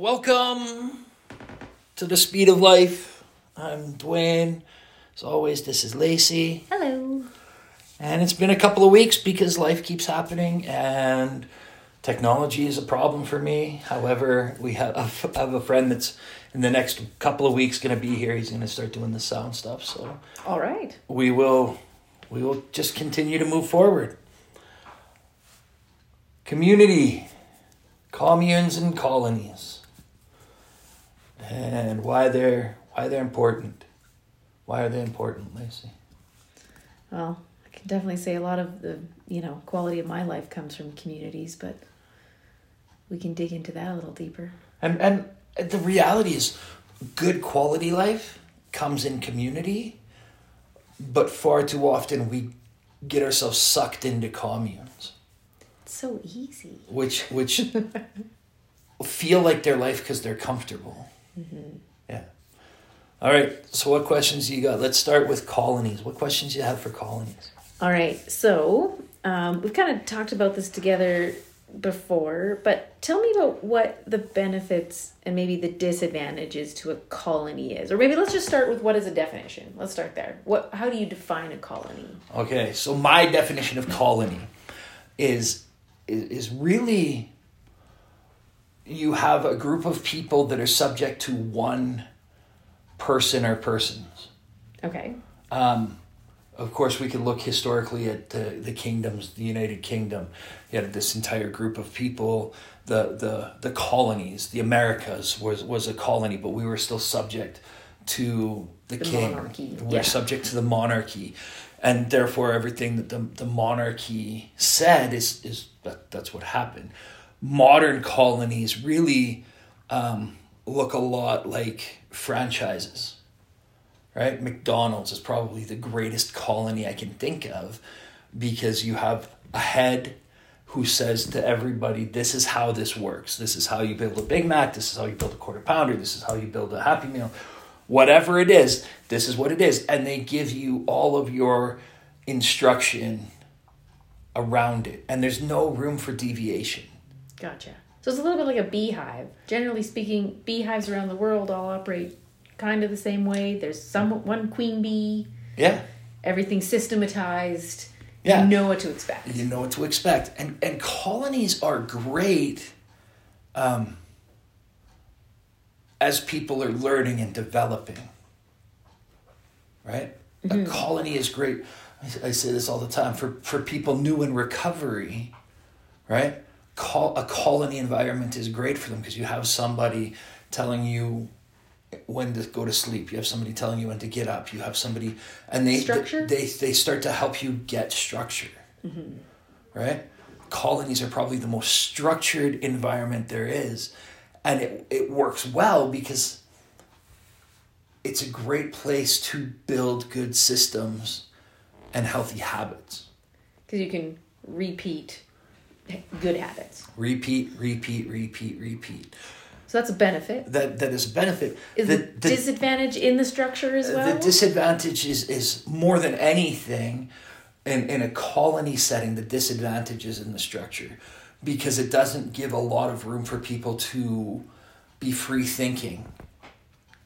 Welcome to the speed of life. I'm Dwayne. As always, this is Lacey. Hello. And it's been a couple of weeks because life keeps happening and technology is a problem for me. However, we have, I have a friend that's in the next couple of weeks going to be here. He's going to start doing the sound stuff. So All right. we will we will just continue to move forward. Community, communes and colonies. And why they're why they're important. Why are they important, Lacey? Well, I can definitely say a lot of the, you know, quality of my life comes from communities, but we can dig into that a little deeper. And and the reality is good quality life comes in community, but far too often we get ourselves sucked into communes, It's so easy. which which feel like their life because they're comfortable. Yeah. All right. So what questions you got? Let's start with colonies. What questions you have for colonies? All right. So, um, we've kind of talked about this together before, but tell me about what the benefits and maybe the disadvantages to a colony is. Or maybe let's just start with what is a definition. Let's start there. What how do you define a colony? Okay, so my definition of colony is is, is really you have a group of people that are subject to one person or persons. Okay. Um, of course, we can look historically at the, the kingdoms, the United Kingdom. You had this entire group of people. The the the colonies, the Americas was was a colony, but we were still subject to the, The king. monarchy, We're yeah. subject to the monarchy, and therefore everything that the the monarchy said is is that that's what happened. Modern colonies really um, look a lot like franchises right? McDonald's is probably the greatest colony I can think of because you have a head who says to everybody, This is how this works. This is how you build a Big Mac. This is how you build a quarter pounder. This is how you build a Happy Meal. Whatever it is, this is what it is. And they give you all of your instruction around it. And there's no room for deviation. Gotcha. So it's a little bit like a beehive. Generally speaking, beehives around the world all operate kind of the same way. There's some one queen bee. Yeah. Everything's systematized. Yeah. You know what to expect. you know what to expect and and colonies are great um, as people are learning and developing right a colony is great I, I say this all the time for for people new in recovery right Col- a colony environment is great for them because you have somebody telling you when to go to sleep. You have somebody telling you when to get up. You have somebody and they Structure? they they start to help you get structure. Mm-hmm. Right? Colonies are probably the most structured environment there is and it, it works well because it's a great place to build good systems and healthy habits. Because you can repeat good habits. repeat repeat repeat repeat So that's a benefit. that that is a benefit Is the, the, the, disadvantage in the structure as well? the disadvantage is, is more than anything in, in a colony setting the disadvantage is in the structure because it doesn't give a lot of room for people to be free thinking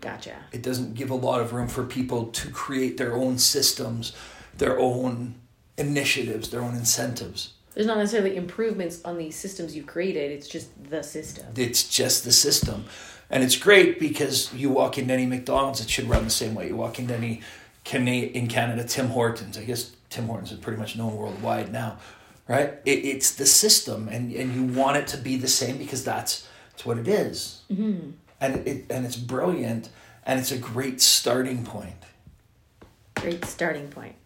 gotcha. it doesn't give a lot of room for people to create their own systems their own initiatives their own incentives There's not necessarily improvements on these systems you've created. It's just the system. it's just the system and it's great because you walk into any mcdonald's it should run the same way you walk into any in canada tim hortons i guess tim hortons is pretty much known worldwide now right it, it's the system and, and you want it to be the same because that's, that's what it is. Mm-hmm. and it, and it's brilliant and it's a great starting point Great starting point.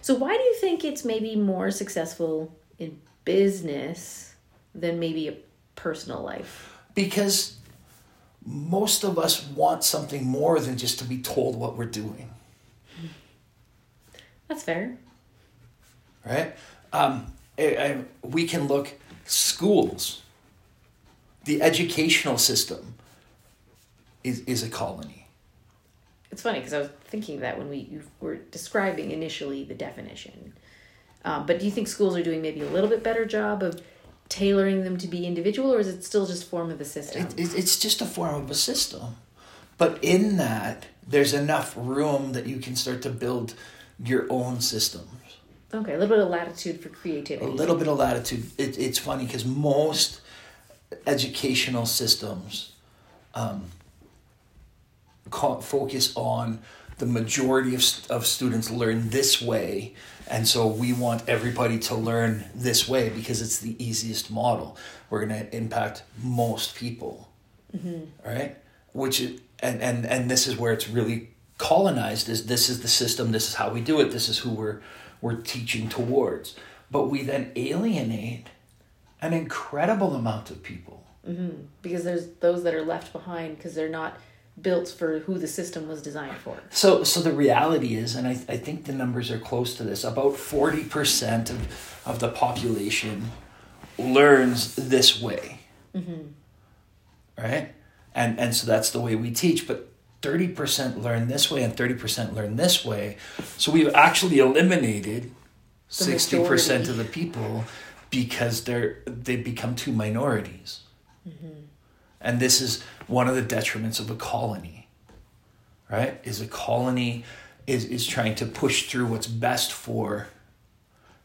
So why do you think it's maybe more successful in business than maybe a personal life? because most of us want something more than just to be told what we're doing That's fair. right? Um, I, I, we can look schools. The educational system is is a colony. It's funny because I was thinking that when we you were describing initially the definition. Um, but do you think schools are doing maybe a little bit better job of tailoring them to be individual, or is it still just form of the system? It, it, it's just a form of a system. But in that, there's enough room that you can start to build your own systems. Okay, a little bit of latitude for creativity. A little bit of latitude. It, it's funny because most educational systems um, focus on the majority of, of students learn this way and so we want everybody to learn this way because it's the easiest model we're going to impact most people mm-hmm. right which is, and, and and this is where it's really colonized is this is the system this is how we do it this is who we're we're teaching towards but we then alienate an incredible amount of people mm-hmm. because there's those that are left behind because they're not built for who the system was designed for. So, so the reality is, and I, I think the numbers are close to this, about 40% of, of the population learns this way. Mm-hmm. Right? And, and so that's the way we teach. But 30% learn this way and 30% learn this way. So we've actually eliminated the 60% majority. of the people because they're they become two minorities. Mm-hmm. And this is one of the detriments of a colony, right? Is a colony is, is trying to push through what's best for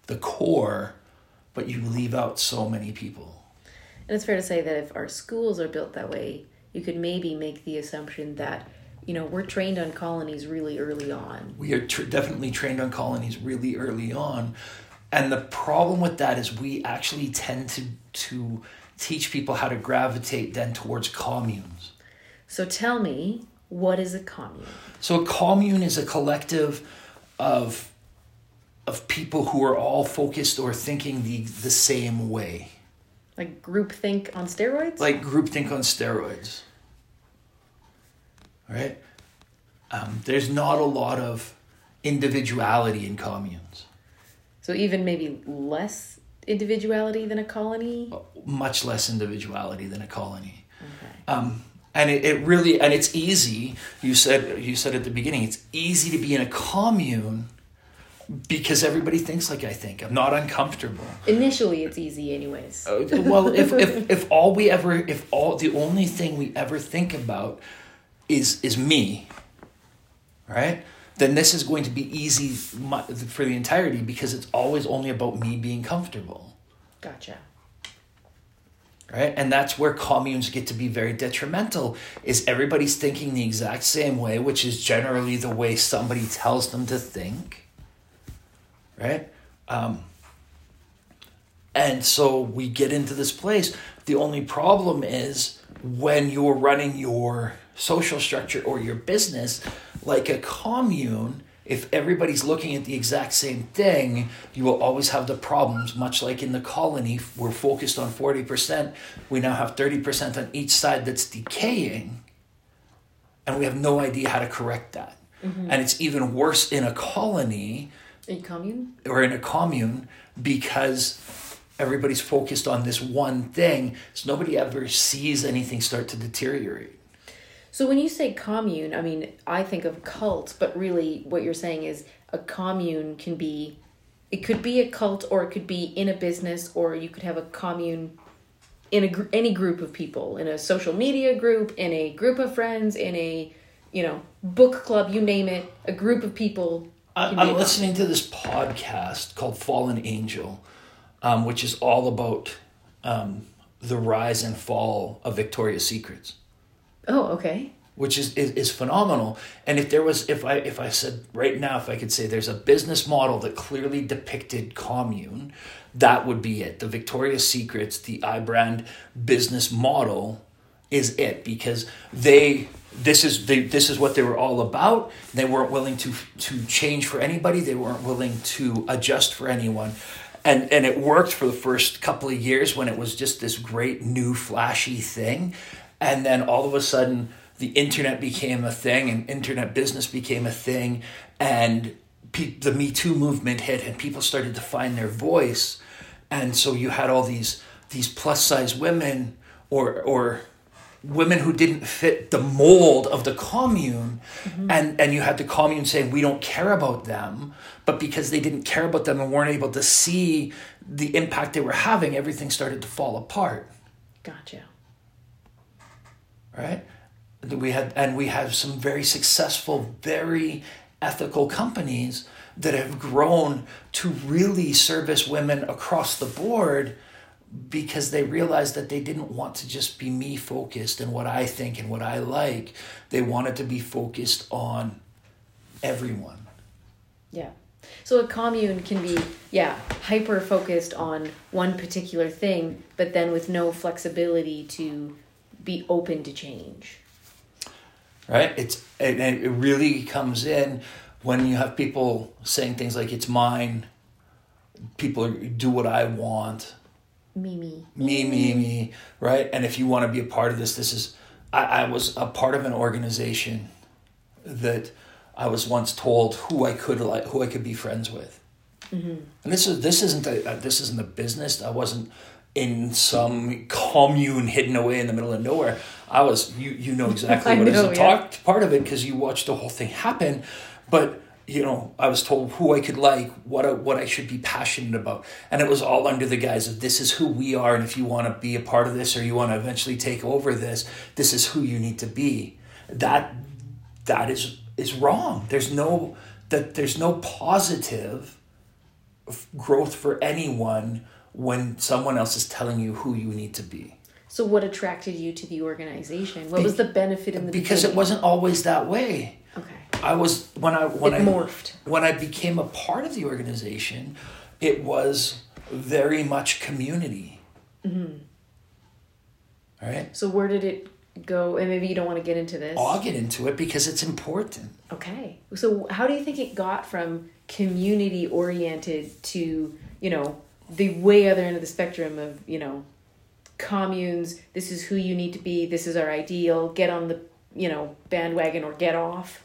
the core, but you leave out so many people. And it's fair to say that if our schools are built that way, you could maybe make the assumption that you know we're trained on colonies really early on. We are tr- definitely trained on colonies really early on, and the problem with that is we actually tend to to teach people how to gravitate then towards communes. So tell me, what is a commune? So a commune is a collective of of people who are all focused or thinking the the same way. Like groupthink on steroids? Like groupthink on steroids. Right? Um, there's not a lot of individuality in communes. So even maybe less individuality than a colony? Much less individuality than a colony. Okay. Um, and it, it really and it's easy. You said you said at the beginning it's easy to be in a commune because everybody thinks like I think. I'm not uncomfortable. Initially, it's easy, anyways. Uh, well, if, if if all we ever, if all the only thing we ever think about is is me, right? Then this is going to be easy for the entirety because it's always only about me being comfortable. Gotcha. Right? And that's where communes get to be very detrimental is everybody's thinking the exact same way, which is generally the way somebody tells them to think. Right? Um, and so we get into this place. The only problem is when you're running your social structure or your business, like a commune, if everybody's looking at the exact same thing, you will always have the problems, much like in the colony, we're focused on 40%. We now have 30% on each side that's decaying, and we have no idea how to correct that. Mm-hmm. And it's even worse in a colony. A commune? Or in a commune because everybody's focused on this one thing, so nobody ever sees anything start to deteriorate. So when you say commune, I mean, I think of cult, but really what you're saying is a commune can be it could be a cult or it could be in a business or you could have a commune in a gr- any group of people, in a social media group, in a group of friends, in a, you know, book club, you name it, a group of people. I, am listening to this podcast called Fallen Angel, um, which is all about um, the rise and fall of Victoria's Secrets. Oh, okay. Which is, is is phenomenal. And if there was if I if I said right now if I could say there's a business model that clearly depicted commune, that would be it. The Victoria's Secrets, the iBrand business model is it because they this is they, this is what they were all about. They weren't willing to to change for anybody. They weren't willing to adjust for anyone. And and it worked for the first couple of years when it was just this great new flashy thing and then all of a sudden the internet became a thing and internet business became a thing. And pe- the me too movement hit and people started to find their voice. And so you had all these these plus size women or or women who didn't fit the mold of the commune. Mm-hmm. And and you had the commune saying we don't care about them. But because they didn't care about them and weren't able to see the impact they were having everything started to fall apart. Gotcha. Right we had and we have some very successful very ethical companies that have grown to really service women across the board because they realized that they didn't want to just be me focused and what I think and what I like. They wanted to be focused on everyone. Yeah. So a commune can be, yeah, hyper focused on one particular thing, but then with no flexibility to be open to change. Right? It's and it really comes in when you have people saying things like it's mine. People do what I want. Me, me. me, me, me, right? And if you want to be a part of this, this is. I, I was a part of an organization that I was once told who I could like, who I could be friends with. Mm-hmm. And this is this isn't a, this isn't a business. I wasn't in some commune hidden away in the middle of nowhere. I was you you know exactly what is know, a yeah. talk, part of it because you watched the whole thing happen, but you know, I was told who I could like, what I, what I should be passionate about, and it was all under the guise of this is who we are, and if you want to be a part of this or you want to eventually take over this, this is who you need to be. That that is is wrong. There's no that there's no positive growth for anyone when someone else is telling you who you need to be. So what attracted you to the organization? What was the benefit in the Because it wasn't always that way. Okay. I was when I when It I morphed. when I became a part of the organization, it was very much community. Mm-hmm. All right. So where did it go? And maybe you don't want to get into this. I'll get into it because it's important. Okay. So how do you think it got from community oriented to, you know, the way other end of the spectrum of, you know, communes, this is who you need to be, this is our ideal, get on the, you know, bandwagon or get off?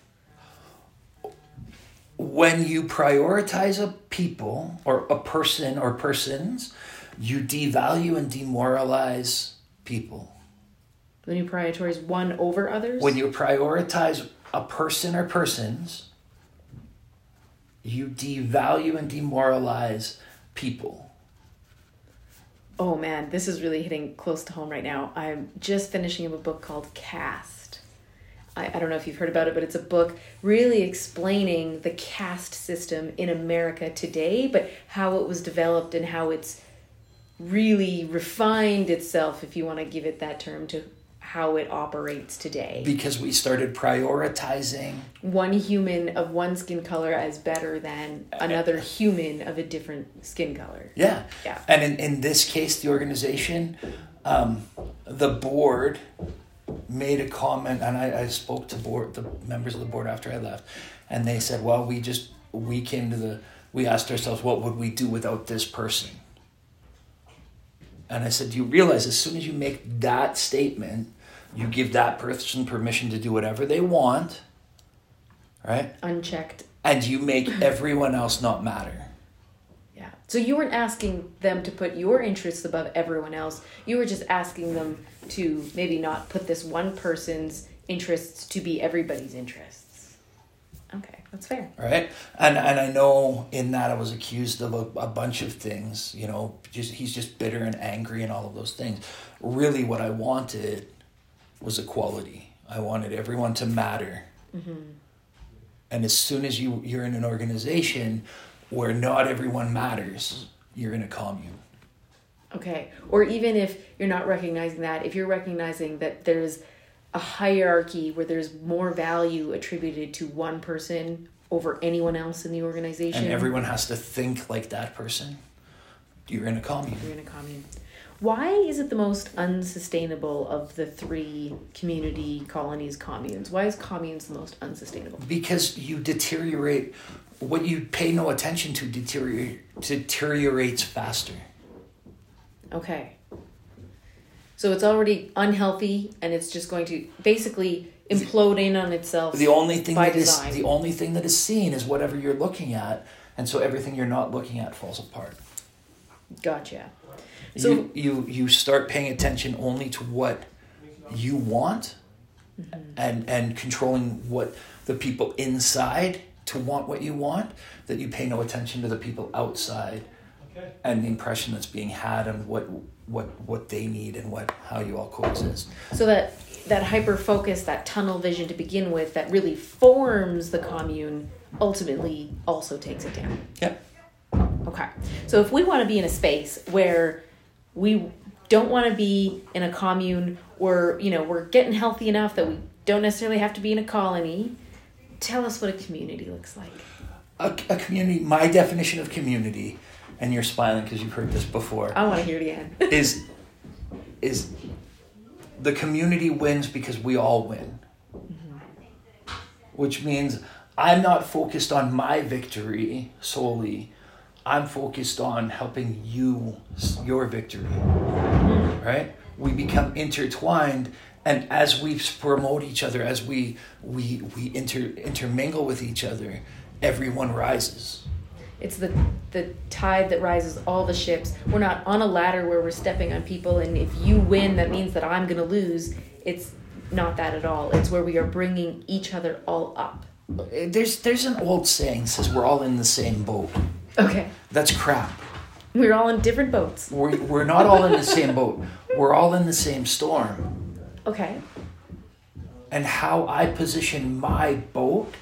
When you prioritize a people or a person or persons, you devalue and demoralize people. When you prioritize one over others? When you prioritize a person or persons, you devalue and demoralize people. Oh man, this is really hitting close to home right now. I'm just finishing up a book called Caste. I, I don't know if you've heard about it, but it's a book really explaining the caste system in America today, but how it was developed and how it's really refined itself, if you want to give it that term, to how it operates today. because we started prioritizing one human of one skin color as better than another human of a different skin color. yeah Yeah. and in, in this case the organization um, the board made a comment and I, I spoke to board the members of the board after i left and they said well we just we came to the we asked ourselves what would we do without this person and i said do you realize as soon as you make that statement you give that person permission to do whatever they want right Unchecked and you make everyone else not matter Yeah. So you weren't asking them to put your interests above everyone else. You were just asking them to maybe not put this one person's interests to be everybody's interests. Okay, that's fair. right and and i know in that i was accused of a, a bunch of things you know just he's just bitter and angry and all of those things really what i wanted was equality. I wanted everyone to matter. Mm-hmm. And as soon as you you're in an organization where not everyone matters you're in a commune Okay. Or even if you're not recognizing that, if you're recognizing that there's a hierarchy where there's more value attributed to one person over anyone else in the organization, and everyone has to think like that person you're in a commune you're in a commune. Why is it the most unsustainable of the three community colonies communes? Why is communes the most unsustainable? because you deteriorate what you pay no attention to deteriorate deteriorates faster Okay. So it's already unhealthy and it's just going to basically implode in on itself. the only thing by that is design. the only thing that is seen is whatever you're looking at and so everything you're not looking at falls apart Gotcha. So you, you you start paying attention only to what you want mm-hmm. and and controlling what the people inside to want what you want that you pay no attention to the people outside and the impression that's being had and what what what they need and what how you all coexist So that that hyper focus, that tunnel vision to begin with, that really forms the commune, ultimately also takes it down. yep Okay. So if we want to be in a space where we don't want to be in a commune or, you know, we're getting healthy enough that we don't necessarily have to be in a colony, tell us what a community looks like. a, a community my definition of community and you're smiling because you've heard this before I want to hear it again. is is the community wins because we all win. Mm-hmm. Which means I'm not focused on my victory solely. I'm focused on helping you your victory. Right? We become intertwined and as we promote each other, as we we we inter intermingle with each other, everyone rises. It's the the tide that rises all the ships. We're not on a ladder where we're stepping on people and if you win that means that I'm going to lose. It's not that at all. It's where we are bringing each other all up. Uh, there's there's an old saying says we're all in the same boat. Okay. That's crap. We're all in different boats. We're, we're not all in the same boat. We're all in the same storm. Okay. And how I position my boat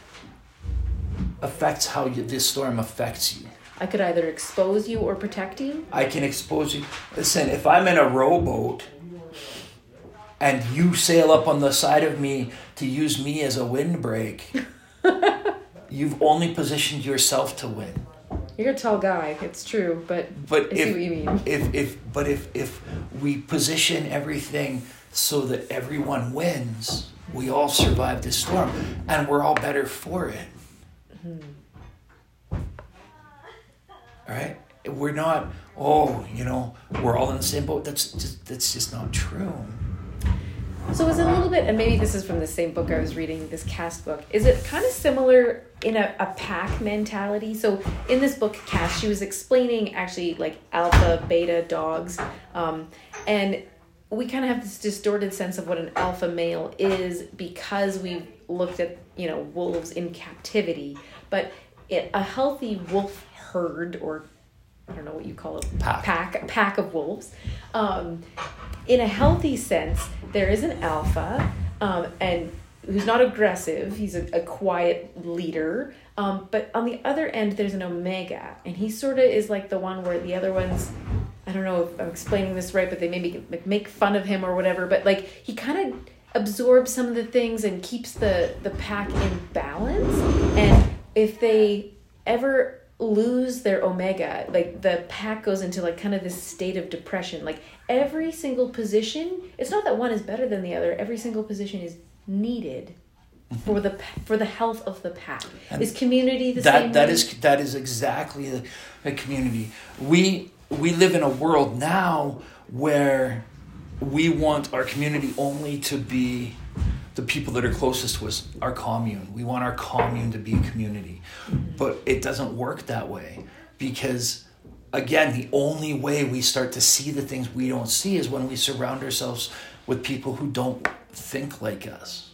affects how you, this storm affects you. I could either expose you or protect you. I can expose you. Listen, if I'm in a rowboat and you sail up on the side of me to use me as a windbreak, you've only positioned yourself to win. You're a tall guy. It's true, but But I see if, what you mean. if if but if if we position everything so that everyone wins, we all survive this storm, and we're all better for it. All right, we're not. Oh, you know, we're all in the same boat. That's just that's just not true. So is it a little bit, and maybe this is from the same book I was reading, this Caste book. Is it kind of similar in a, a pack mentality? So in this book, Caste, she was explaining actually like alpha, beta dogs, um, and we kind of have this distorted sense of what an alpha male is because we've looked at you know wolves in captivity, but it, a healthy wolf herd or I don't know what you call it Pack. pack pack of wolves. Um, in a healthy sense, there is an alpha, um, and who's not aggressive. He's a, a quiet leader. Um, but on the other end, there's an omega, and he sort of is like the one where the other ones. I don't know if I'm explaining this right, but they maybe make fun of him or whatever. But like he kind of absorbs some of the things and keeps the the pack in balance. And if they ever lose their omega like the pack goes into like kind of this state of depression. Like every single position it's not that one is better than the other. Every single position is needed for the for the health of the pack. And is community the that same that is that is exactly the, the community. We we live in a world now where we want our community only to be the people that are closest to us our commune. We want our commune to be a community. But it doesn't work that way because again the only way we start to see the things we don't see is when we surround ourselves with people who don't think like us.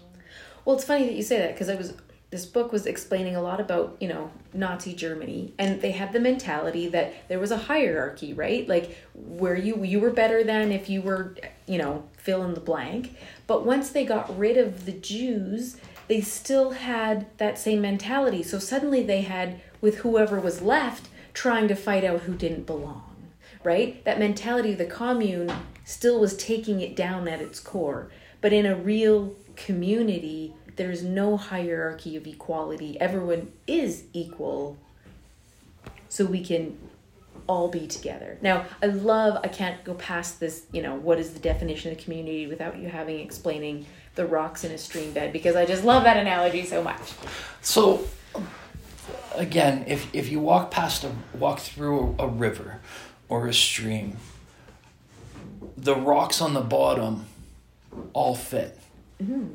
Well, it's funny that you say that because I was this book was explaining a lot about you know Nazi Germany, and they had the mentality that there was a hierarchy, right? Like where you you were better than if you were you know fill in the blank. But once they got rid of the Jews, they still had that same mentality. So suddenly they had with whoever was left trying to fight out who didn't belong, right? That mentality of the commune still was taking it down at its core. But in a real community, there's no hierarchy of equality. Everyone is equal. So we can all be together. Now, I love, I can't go past this, you know, what is the definition of community without you having explaining the rocks in a stream bed because I just love that analogy so much. So again, if if you walk past a walk through a, a river or a stream, the rocks on the bottom all fit. Mm-hmm.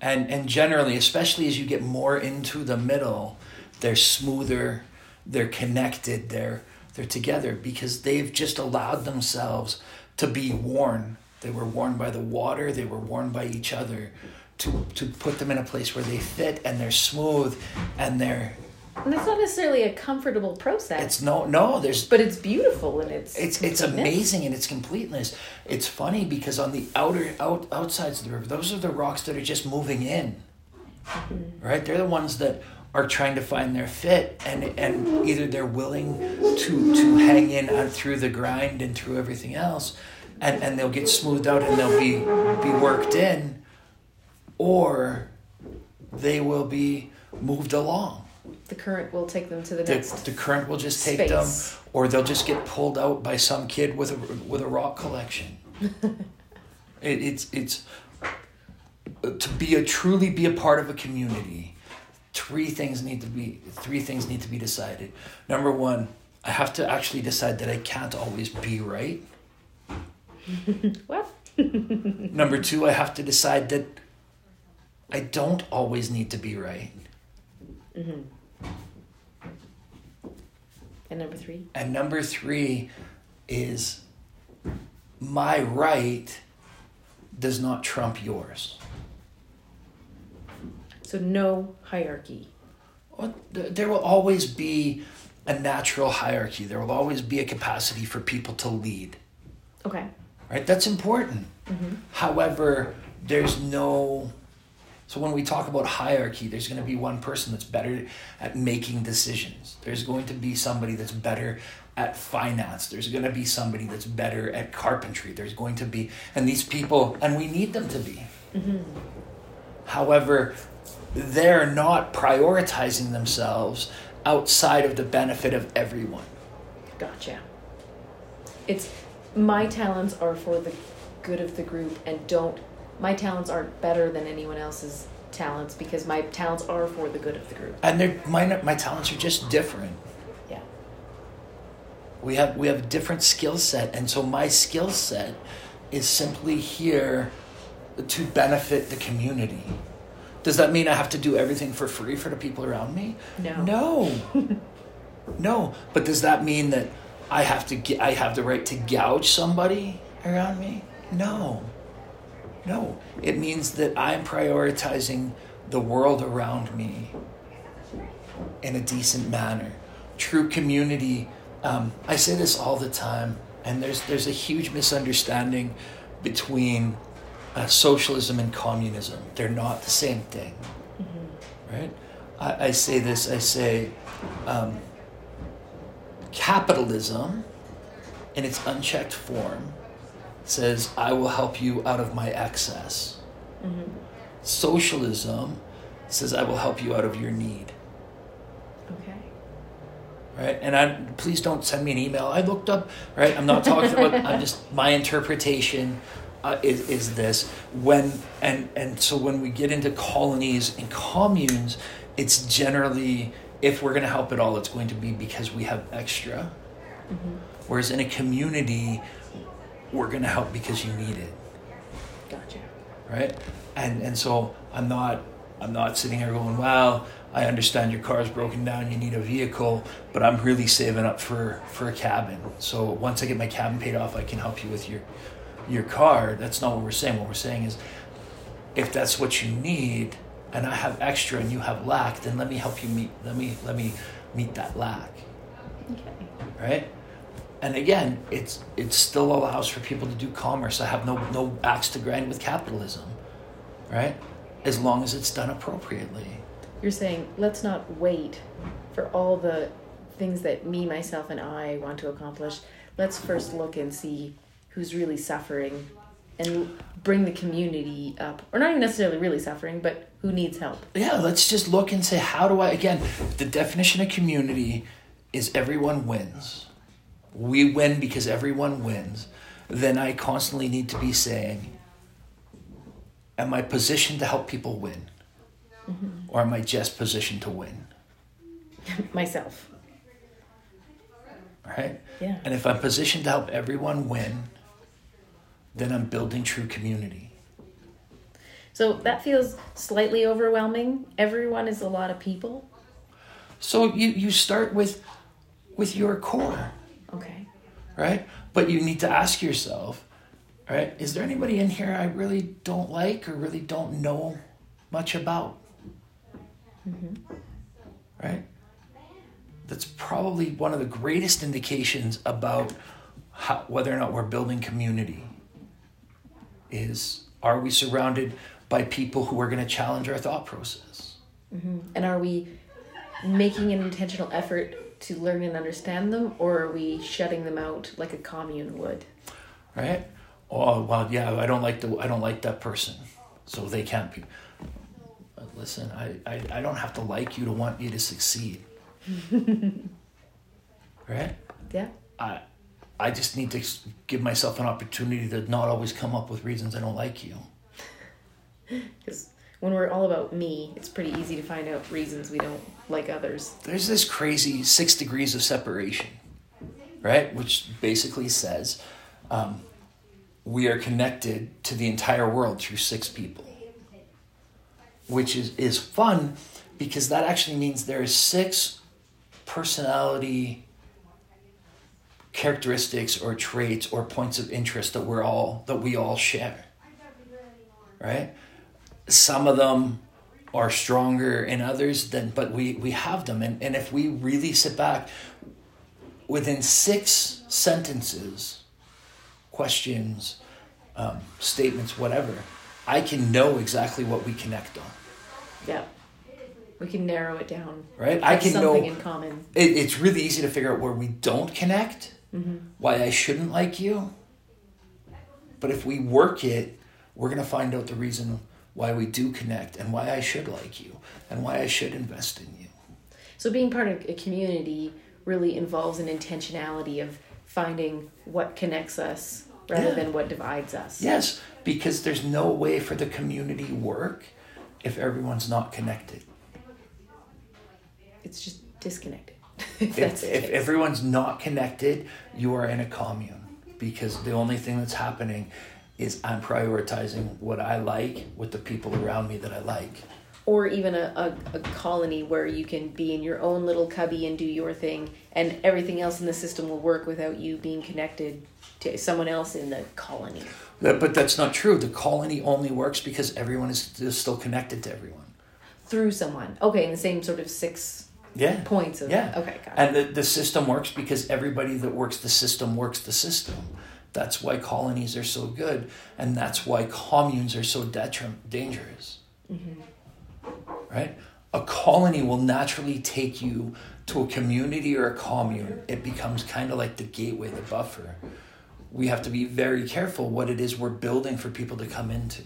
And and generally, especially as you get more into the middle, they're smoother, they're connected, they're they're together because they've just allowed themselves to be worn They were worn by the water, they were worn by each other to, to put them in a place where they fit and they're smooth and they're And it's not necessarily a comfortable process, it's no no there's but it's beautiful and it's it's it's amazing in its completeness. It's funny because on the outer out outsides of the river, those are the rocks that are just moving in. Mm-hmm. Right? They're the ones that are trying to find their fit and and either they're willing to to hang in uh, through the grind and through everything else and and they'll get smoothed out and they'll be be worked in or they will be moved along The current will take them to the the, next. the current will just take space. them or they'll just get pulled out by some kid with a with a rock collection it, it's it's to be a truly be a part of a community three things need to be three things need to be decided number one i have to actually decide that i can't always be right What? number two i have to decide that i don't always need to be right mm-hmm. And number three. And number three is my right does not trump yours. So no hierarchy. Oh, well, There will always be a natural hierarchy. There will always be a capacity for people to lead, Okay. right? That's important. Mm-hmm. However, there's no. So when we talk about hierarchy, there's going to be one person that's better at making decisions. There's going to be somebody that's better at finance. There's going to be somebody that's better at carpentry. There's going to be, and these people, and we need them to be. Mm-hmm. However, they're not prioritizing themselves outside of the benefit of everyone. Gotcha. It's my talents are for the good of the group and don't my talents aren't better than anyone else's talents because my talents are for the good of the group. And they're, my, my talents are just different. Yeah. We have we have a different skill set, and so my skill set is simply here to benefit the community. Does that mean I have to do everything for free for the people around me? No. No. no. But does that mean that I have to get I have the right to gouge somebody around me? No. No. It means that I'm prioritizing the world around me in a decent manner. True community. Um, I say this all the time, and there's there's a huge misunderstanding between uh, socialism and communism. They're not the same thing, right? I, I say this. I say um, capitalism, in its unchecked form, says I will help you out of my excess. Socialism says I will help you out of your need Okay. right? And I please don't send me an email. I looked up, right? I'm not talking about. I'm just my interpretation uh, is is this when and and so when we get into colonies and communes, it's generally if we're going to help at all, it's going to be because we have extra. Whereas in a community, we're going to help because you need it Gotcha. right? And and so I'm not I'm not sitting here going, well, I understand your car's broken down, you need a vehicle, but I'm really saving up for for a cabin. So once I get my cabin paid off, I can help you with your your car. That's not what we're saying. What we're saying is if that's what you need and I have extra and you have lack, then let me help you meet let me let me meet that lack Okay. right? And again, it's it still allows for people to do commerce. I have no no axe to grind with capitalism, right? As long as it's done appropriately. You're saying let's not wait for all the things that me, myself, and I want to accomplish. Let's first look and see who's really suffering and bring the community up. Or not even necessarily really suffering, but who needs help. Yeah, let's just look and say, how do I again? The definition of community is everyone wins. We win because everyone wins. Then I constantly need to be saying, am I positioned to help people win, mm-hmm. or am I just positioned to win? Myself. Right? Yeah. And if I'm positioned to help everyone win, then I'm building true community. So that feels slightly overwhelming. Everyone is a lot of people. So you, you start with with your core, Okay. right? But you need to ask yourself, Right? Is there anybody in here I really don't like or really don't know much about? Mm-hmm. Right? That's probably one of the greatest indications about how, whether or not we're building community. Is are we surrounded by people who are going to challenge our thought process? Mm-hmm. And are we making an intentional effort to learn and understand them, or are we shutting them out like a commune would? right? Oh well, yeah, I don't like the I don't like that person, so they can't be. But listen, I, I I don't have to like you to want you to succeed, right? Yeah. I I just need to give myself an opportunity to not always come up with reasons I don't like you. Because when we're all about me, it's pretty easy to find out reasons we don't like others. There's this crazy six degrees of separation, right? Which basically says um, we are connected to the entire world through six people, which is, is fun because that actually means there is six personality characteristics or traits or points of interest that we're all that we all share right some of them are stronger in others than but we we have them and, and if we really sit back within six sentences questions um, statements whatever i can know exactly what we connect on Yeah. We can narrow it down. right i can something know in common. it, it's really easy to figure out where we don't connect Mm-hmm. why i shouldn't like you but if we work it we're going to find out the reason why we do connect and why i should like you and why i should invest in you So being part of a community really involves an intentionality of finding what connects us rather Yeah. than what divides us. yes because there's no way for the community work if everyone's not connected It's just disconnected. if if, the if case. everyone's not connected, you are in a commune because the only thing that's happening is I'm prioritizing what I like with the people around me that I like. or even a, a, a colony where you can be in your own little cubby and do your thing and everything else in the system will work without you being connected to someone else in the colony That- But that's not true. The colony only works because everyone is, is still connected to everyone. through someone okay in the same sort of six Yeah. points of Yeah. okay got it. And the, the system works because everybody that works the system works the system. That's why colonies are so good. And that's why communes are so detrim- dangerous. Mm-hmm. Right? A colony will naturally take you to a community or a commune. It becomes kind of like the gateway, the buffer. We have to be very careful what it is we're building for people to come into.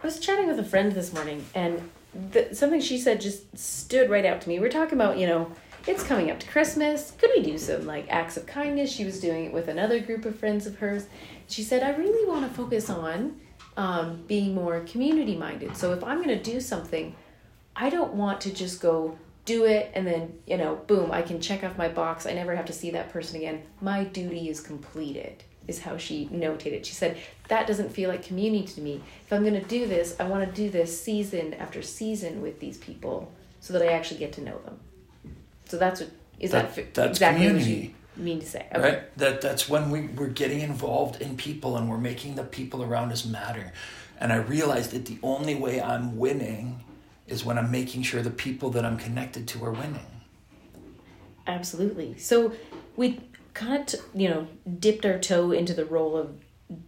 I was chatting with a friend this morning, and the, something she said just stood right out to me. We're talking about, you know, it's coming up to Christmas. Could we do some like acts of kindness? She was doing it with another group of friends of hers. She said, I really want to focus on um, being more community minded. So if I'm going to do something, I don't want to just go do it and then, you know, boom, I can check off my box. I never have to see that person again. My duty is completed, is how she notated. She said, that doesn't feel like community to me. If I'm going to do this, I want to do this season after season with these people so that I actually get to know them. So that's what, is that, That- that's exactly community. what you mean to say? Okay. Right? That that's when we, we're getting involved in people and we're making the people around us matter. And I realized that the only way I'm winning is when I'm making sure the people that I'm connected to are winning. Absolutely. So we kind of, t- you know, dipped our toe into the role of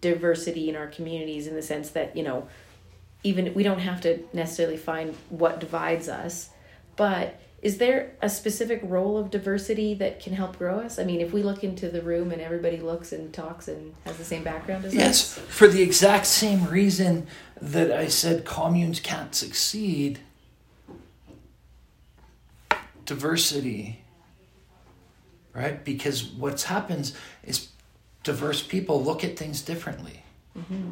diversity in our communities in the sense that, you know, even we don't have to necessarily find what divides us, but is there a specific role of diversity that can help grow us? I mean, if we look into the room and everybody looks and talks and has the same background as Yes, us. for the exact same reason that I said communes can't succeed. Diversity. Right? Because what's happens is diverse people look at things differently. Mm-hmm.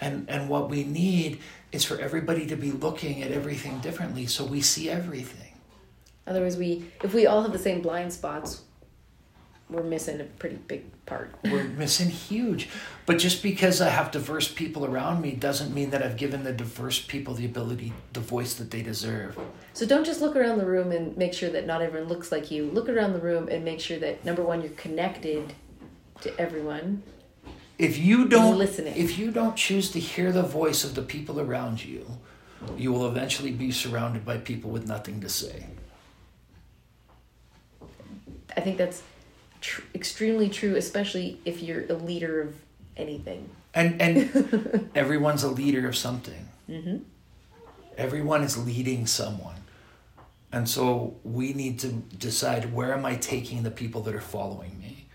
And and what we need is for everybody to be looking at everything differently so we see everything. Otherwise, we if we all have the same blind spots, we're missing a pretty big part. We're missing huge. But just because I have diverse people around me doesn't mean that I've given the diverse people the ability, the voice that they deserve. So don't just look around the room and make sure that not everyone looks like you. Look around the room and make sure that number one, you're connected to everyone, if you don't listening. if you don't choose to hear the voice of the people around you, you will eventually be surrounded by people with nothing to say. I think that's tr- extremely true, especially if you're a leader of anything. And and everyone's a leader of something. Mm-hmm. Everyone is leading someone. And so we need to decide where am I taking the people that are following me?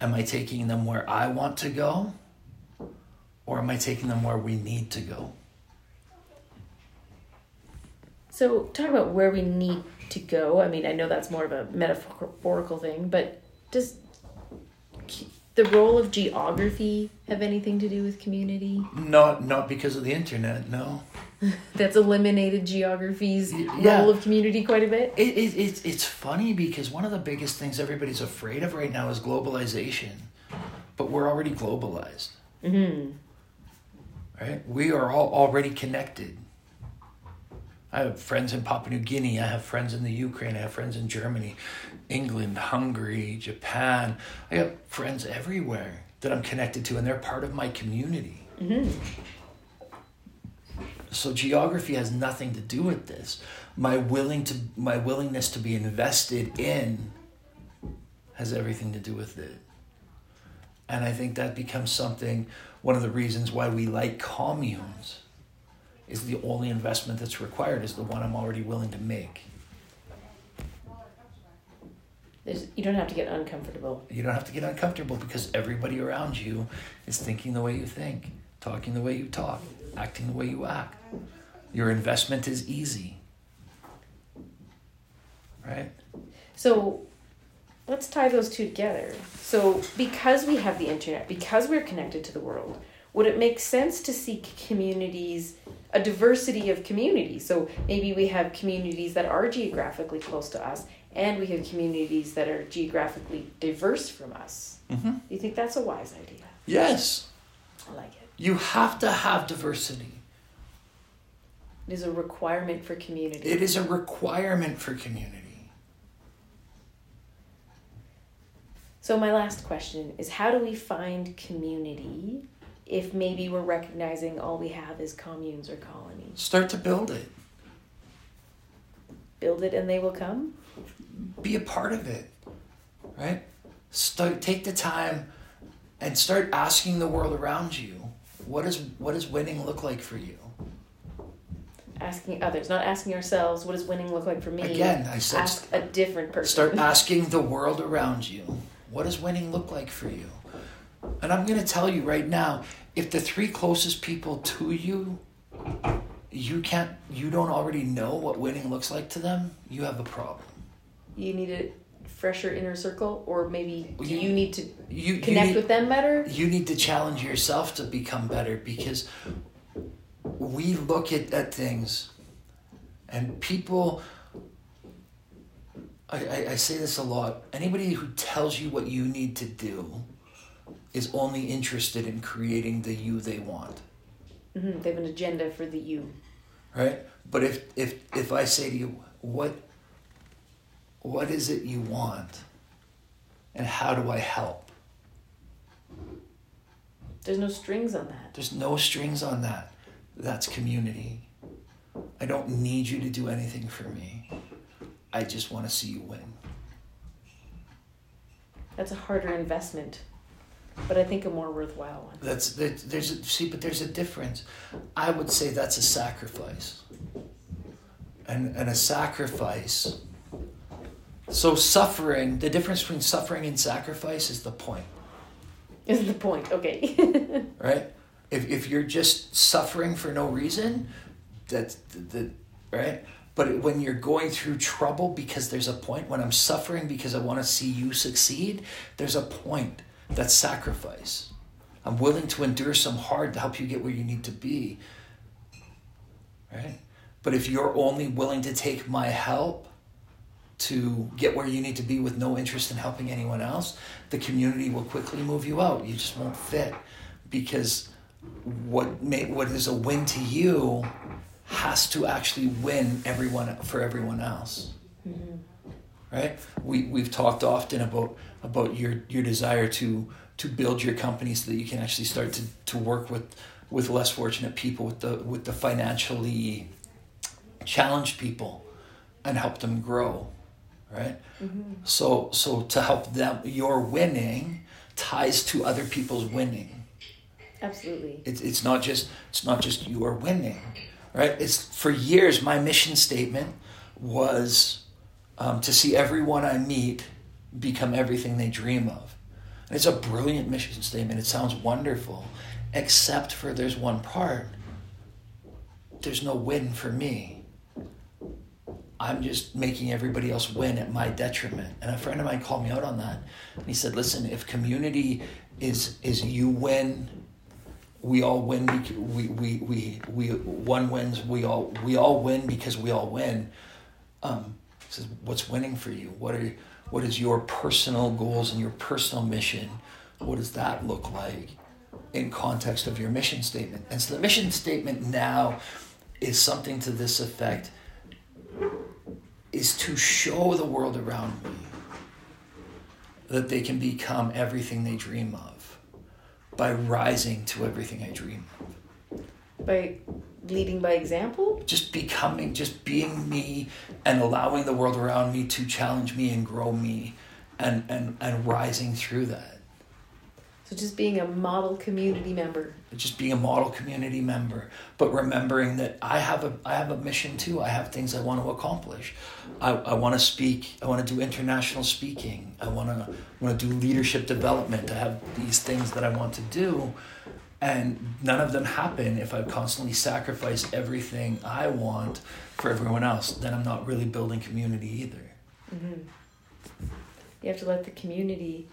Am I taking them where I want to go? Or am I taking them where we need to go? So, talk about where we need to go. I mean, I know that's more of a metaphorical thing, but does the role of geography have anything to do with community? Not not because of the internet, no. That's eliminated geography's Yeah. role of community quite a bit. It, it, it, it's funny because one of the biggest things everybody's afraid of right now is globalization. But we're already globalized. Mm-hmm. right? We are all already connected. I have friends in Papua New Guinea. I have friends in the Ukraine. I have friends in Germany, England, Hungary, Japan. I have friends everywhere that I'm connected to, and they're part of my community. Mm-hmm. So geography has nothing to do with this. My willing to my willingness to be invested in has everything to do with it. And I think that becomes something one of the reasons why we like communes is the only investment that's required is the one I'm already willing to make. There's, you don't have to get uncomfortable. You don't have to get uncomfortable because everybody around you is thinking the way you think, talking the way you talk, acting the way you act. Your investment is easy. Right? So let's tie those two together. So because we have the internet, because we're connected to the world, would it make sense to seek communities, a diversity of communities? So maybe we have communities that are geographically close to us, and we have communities that are geographically diverse from us. Mm-hmm. Do you think that's a wise idea? Yes. I like it. You have to have diversity. It is a requirement for community. It is a requirement for community. So my last question is how do we find community if maybe we're recognizing all we have is communes or colonies? Start to build it. Build it and they will come? Be a part of it. Right? Start take the time and start asking the world around you, what is what does winning look like for you? Asking others, not asking ourselves, what does winning look like for me? Again, I said Ask a different person. Start asking the world around you, what does winning look like for you? And I'm going to tell you right now, if the three closest people to you, you can't, you don't already know what winning looks like to them, you have a problem. You need a fresher inner circle, or maybe do You- you need to You, you connect need, with them better? you need to challenge yourself to become better because we look at, at things and people I, I, I say this a lot anybody who tells you what you need to do is only interested in creating the you they want hmm They have an agenda for the you. right but if if if i say to you what what is it you want and how do i help There's no strings on that. There's no strings on that. That's community. I don't need you to do anything for me. I just want to see you win. That's a harder investment, but I think a more worthwhile one. That's that, there's a, see, but there's a difference. I would say that's a sacrifice. And and a sacrifice. So suffering, the difference between suffering and sacrifice is the point, Is the point? Okay. right? If if you're just suffering for no reason, that's the, the right. But when you're going through trouble because there's a point, when I'm suffering because I want to see you succeed, there's a point. That's sacrifice. I'm willing to endure some hard to help you get where you need to be. Right? But if you're only willing to take my help to get where you need to be with no interest in helping anyone else, the community will quickly move you out. You just won't fit because what may, what is a win to you has to actually win everyone for everyone else. Mm-hmm. Right? We we've talked often about about your your desire to to build your company so that you can actually start to, to work with with less fortunate people with the with the financially challenged people and help them grow right? Mm-hmm. so so to help them your winning ties to other people's winning. Absolutely. It's, it's not just it's not just your winning right? It's for years my mission statement was um, to see everyone i meet become everything they dream of and it's a brilliant mission statement it sounds wonderful except for there's one part there's no win for me I'm just making everybody else win at my detriment. And a friend of mine called me out on that. And he said, "Listen, if community is is you win, we all win. We we we we one wins. We all we all win because we all win." Um, he says, "What's winning for you? What are what is your personal goals and your personal mission? What does that look like in context of your mission statement?" And so the mission statement now is something to this effect is to show the world around me that they can become everything they dream of by rising to everything I dream of. By leading by example? Just becoming, just being me and allowing the world around me to challenge me and grow me and, and, and rising through that. So just being a model community member. Just being a model community member, but remembering that I have a I have a mission too. I have things I want to accomplish. I, I want to speak. I want to do international speaking. I want to want to do leadership development. I have these things that I want to do, and none of them happen if I constantly sacrifice everything I want for everyone else. Then I'm not really building community either. Mm-hmm. You have to let the community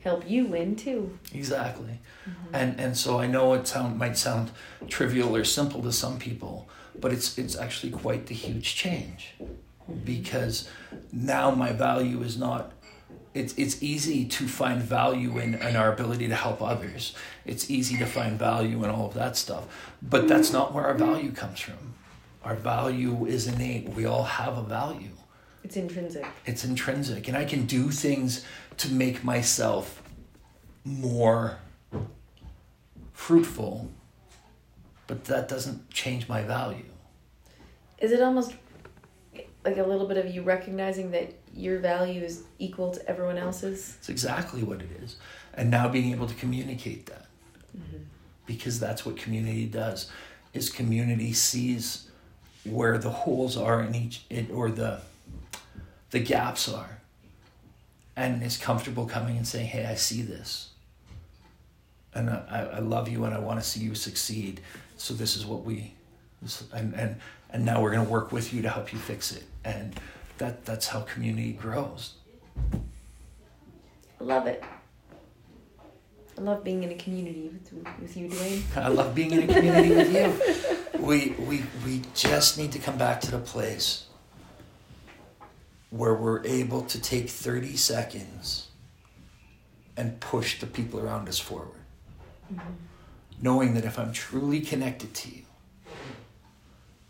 help you win too. Exactly. Mm-hmm. And and so I know it sound might sound trivial or simple to some people, but it's it's actually quite the huge change. Mm-hmm. Because now my value is not it's it's easy to find value in, in our ability to help others. It's easy to find value in all of that stuff. But that's not where our value comes from. Our value is innate. We all have a value. It's intrinsic. It's intrinsic. And I can do things to make myself more fruitful, but that doesn't change my value. Is it almost like a little bit of you recognizing that your value is equal to everyone else's? It's exactly what it is. And now being able to communicate that. Mm-hmm. Because that's what community does. Is community sees where the holes are in each it, or the the gaps are and is comfortable coming and saying, Hey, I see this. And I, I love you and I want to see you succeed. So this is what we, and, and, and now we're going to work with you to help you fix it. And that, that's how community grows. I love it. I love being in a community with, with you, Dwayne. I love being in a community with you. We, we, we just need to come back to the place where we're able to take 30 seconds and push the people around us forward. Mm-hmm. Knowing that if I'm truly connected to you,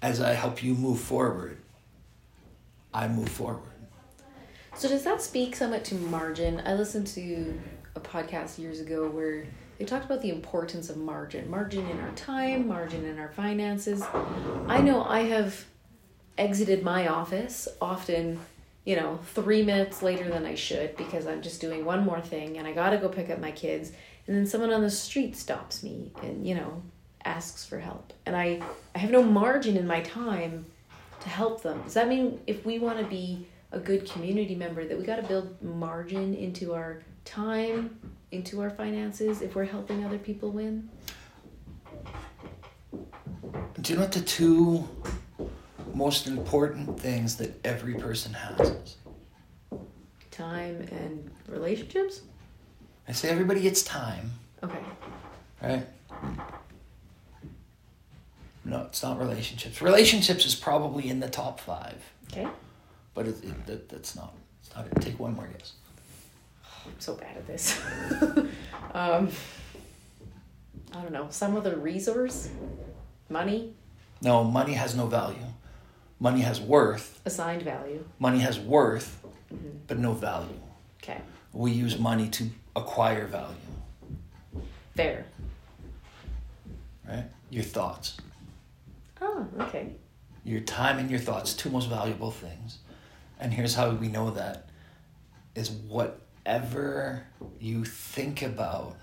as I help you move forward, I move forward. So, does that speak somewhat to margin? I listened to a podcast years ago where they talked about the importance of margin margin in our time, margin in our finances. I know I have exited my office often you know, three minutes later than I should because I'm just doing one more thing and I gotta go pick up my kids. And then someone on the street stops me and, you know, asks for help. And I, I have no margin in my time to help them. Does that mean if we want to be a good community member that we got to build margin into our time, into our finances if we're helping other people win? Do you know what the two most important things that every person has? Time and relationships? I say everybody gets time. Okay. Right? No, it's not relationships. Relationships is probably in the top five. Okay. But it, it, that, that's not. It's not it. Take one more guess. I'm so bad at this. um, I don't know. Some other resource? Money? No, money has no value. Money has worth. Assigned value. Money has worth, mm-hmm. but no value. Okay. We use money to acquire value. Fair. right? Your thoughts. Oh, okay. Your time and your thoughts, two most valuable things. And here's how we know that is whatever you think about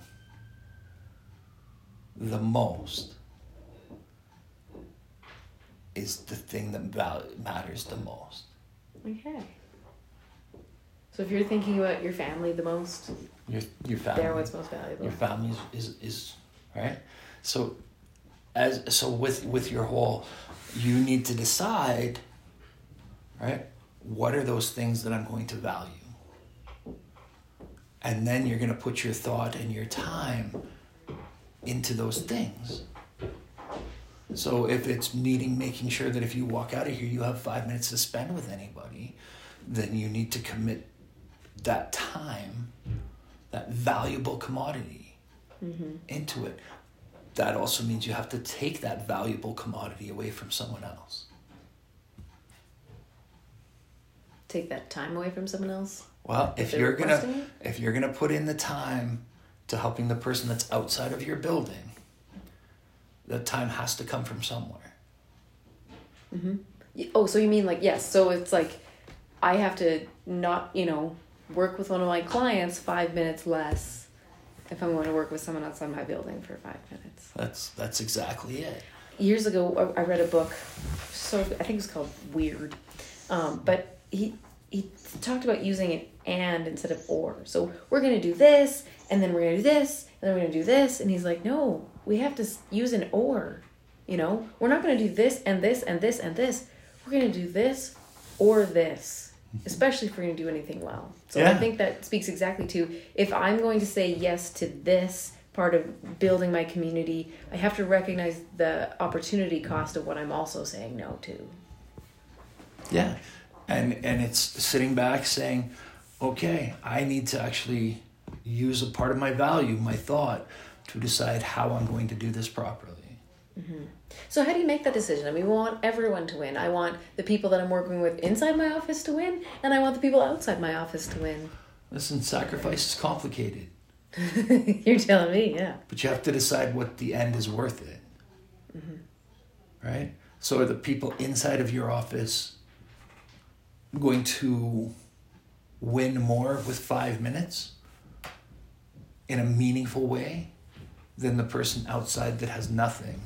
the most is the thing that val- matters the most. Okay. So if you're thinking about your family the most, Your your family. they're what's most valuable. your family is, is is right so as so with with your whole you need to decide right what are those things that i'm going to value? And then you're going to put your thought and your time into those things. So if it's needing making sure that if you walk out of here you have five minutes to spend with anybody then you need to commit that time that valuable commodity mm-hmm. into it. That also means you have to take that valuable commodity away from someone else. Take that time away from someone else. Well, If if you're gonna it? if you're gonna put in the time to helping the person that's outside of your building, that time has to come from somewhere. Mm-hmm. Y- Oh, so you mean like yes? So it's like I have to not you know work with one of my clients five minutes less if I'm going to work with someone outside my building for five minutes. That's that's exactly it. Years ago, I I read a book, so I think it was called Weird, um, but he he talked about using an and instead of or. So we're gonna do this, and then we're gonna do this, and then we're gonna do this, and he's like, no, we have to use an or. You know, we're not gonna do this and this and this and this. We're gonna do this or this, especially if we're gonna do anything well. So I think that speaks exactly to if I'm going to say yes to this part of building my community, I have to recognize the opportunity cost of what I'm also saying no to. Yeah. And and it's sitting back saying, okay, I need to actually use a part of my value, my thought, to decide how I'm going to do this properly. Mm-hmm. So how do you make that decision? I mean, we want everyone to win. I want the people that I'm working with inside my office to win, and I want the people outside my office to win. Listen, sacrifice is complicated, You're telling me, yeah. but you have to decide what the end is worth it. Mm-hmm. Right? So are the people inside of your office going to win more with five minutes in a meaningful way than the person outside that has nothing?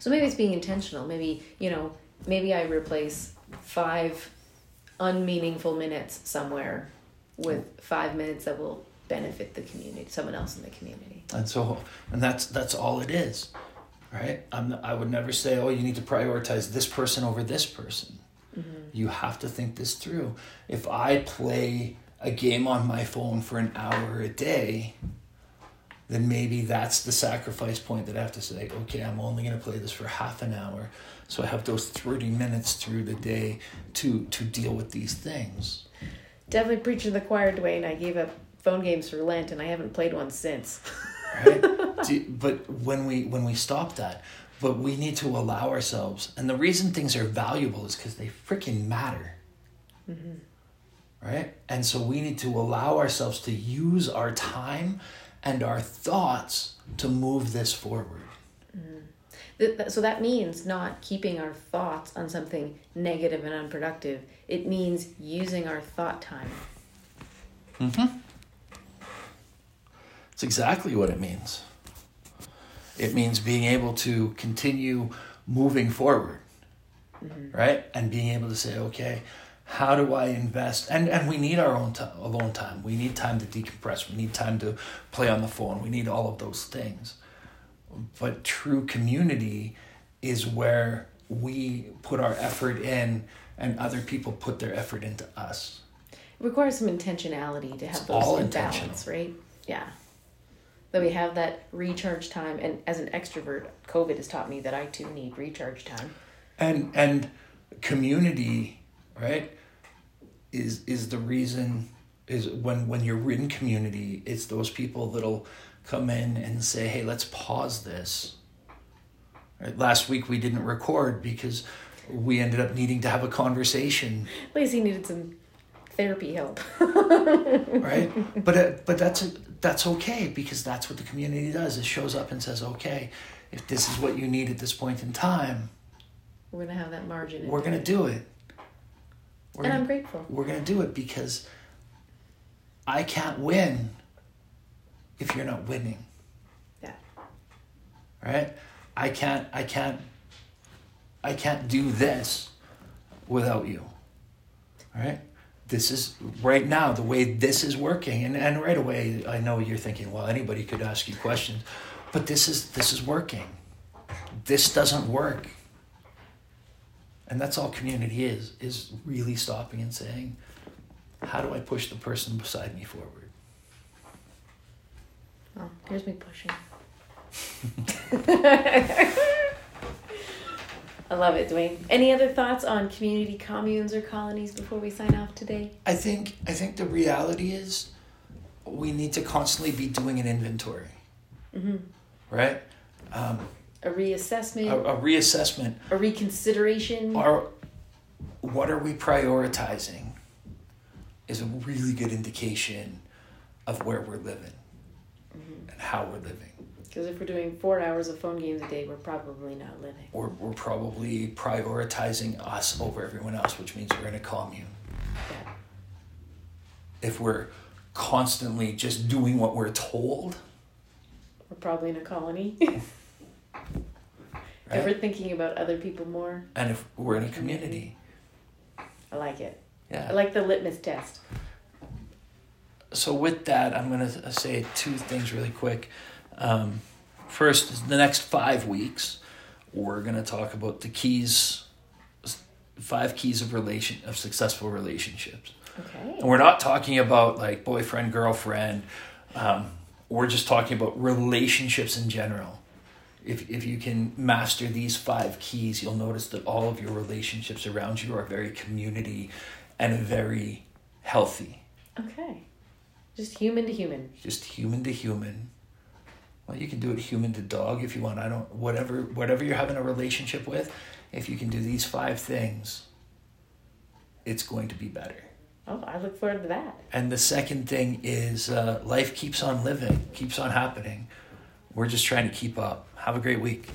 So maybe it's being intentional. Maybe, you know, maybe I replace five unmeaningful minutes somewhere with five minutes that will benefit the community, someone else in the community. And so, and that's that's all it is, right? I'm I would never say, oh, you need to prioritize this person over this person. Mm-hmm. You have to think this through. If I play a game on my phone for an hour a day, then maybe that's the sacrifice point that I have to say, okay, I'm only going to play this for half an hour. So I have those 30 minutes through the day to to deal with these things. Definitely preaching to the choir, Dwayne. I gave up phone games for Lent, and I haven't played one since. right Do- but when we when we stop that but we need to allow ourselves and the reason things are valuable is because they freaking matter mm-hmm. right and so we need to allow ourselves to use our time and our thoughts to move this forward mm. th- So that means not keeping our thoughts on something negative and unproductive. It means using our thought time. Mm-hmm. It's exactly what it means. It means being able to continue moving forward, mm-hmm. right? And being able to say, okay, how do I invest? And and we need our own time, alone time. We need time to decompress. We need time to play on the phone. We need all of those things. But true community is where we put our effort in, and other people put their effort into us. It requires some intentionality to have It's those in balance, right? Yeah. That we have that recharge time, and as an extrovert, COVID has taught me that I too need recharge time. and and community right is is the reason is when when you're in community it's those people that'll come in and say hey let's pause this right? last week we didn't record because we ended up needing to have a conversation Lacey needed some therapy help. right? But uh, but that's that's okay because that's what the community does. It shows up and says, okay, if this is what you need at this point in time, We're gonna have that margin. we're gonna do it. We're and gonna, I'm grateful. we're gonna do it because I can't win if you're not winning. Yeah. Right? I can't I can't I can't do this without you. Right? This is right now the way this is working and, and right away I know you're thinking, well anybody could ask you questions. But this is this is working. This doesn't work. And that's all community is, is really stopping and saying, how do I push the person beside me forward? Oh, here's me pushing. I love it, Dwayne. Any other thoughts on community communes or colonies before we sign off today? I think I think the reality is we need to constantly be doing an inventory, Mm-hmm. right? Um, A a, reassessment, a reassessment. a reconsideration. Are what are we prioritizing? Is a really good indication of where we're living mm-hmm. and how we're living. Because if we're doing four hours of phone games a day, we're probably not living. Or we're probably prioritizing us over everyone else, which means we're in a commune. Yeah. If we're constantly just doing what we're told, We're probably in a colony. right? Ever thinking about other people more? and if we're in a community, I like it. Yeah. I like the litmus test. So with that, I'm gonna say two things really quick. Um, first, the next five weeks, we're gonna talk about the keys, five keys of relation of successful relationships. Okay. And we're not talking about like boyfriend, girlfriend. Um, we're just talking about relationships in general. If, if you can master these five keys, you'll notice that all of your relationships around you are very community and very healthy. Okay. Just human to human. Just human to human. Well, you can do it human to dog if you want. I don't whatever whatever you're having a relationship with, if you can do these five things, it's going to be better. Oh, I look forward to that. And the second thing is uh, life keeps on living, keeps on happening. We're just trying to keep up. Have a great week.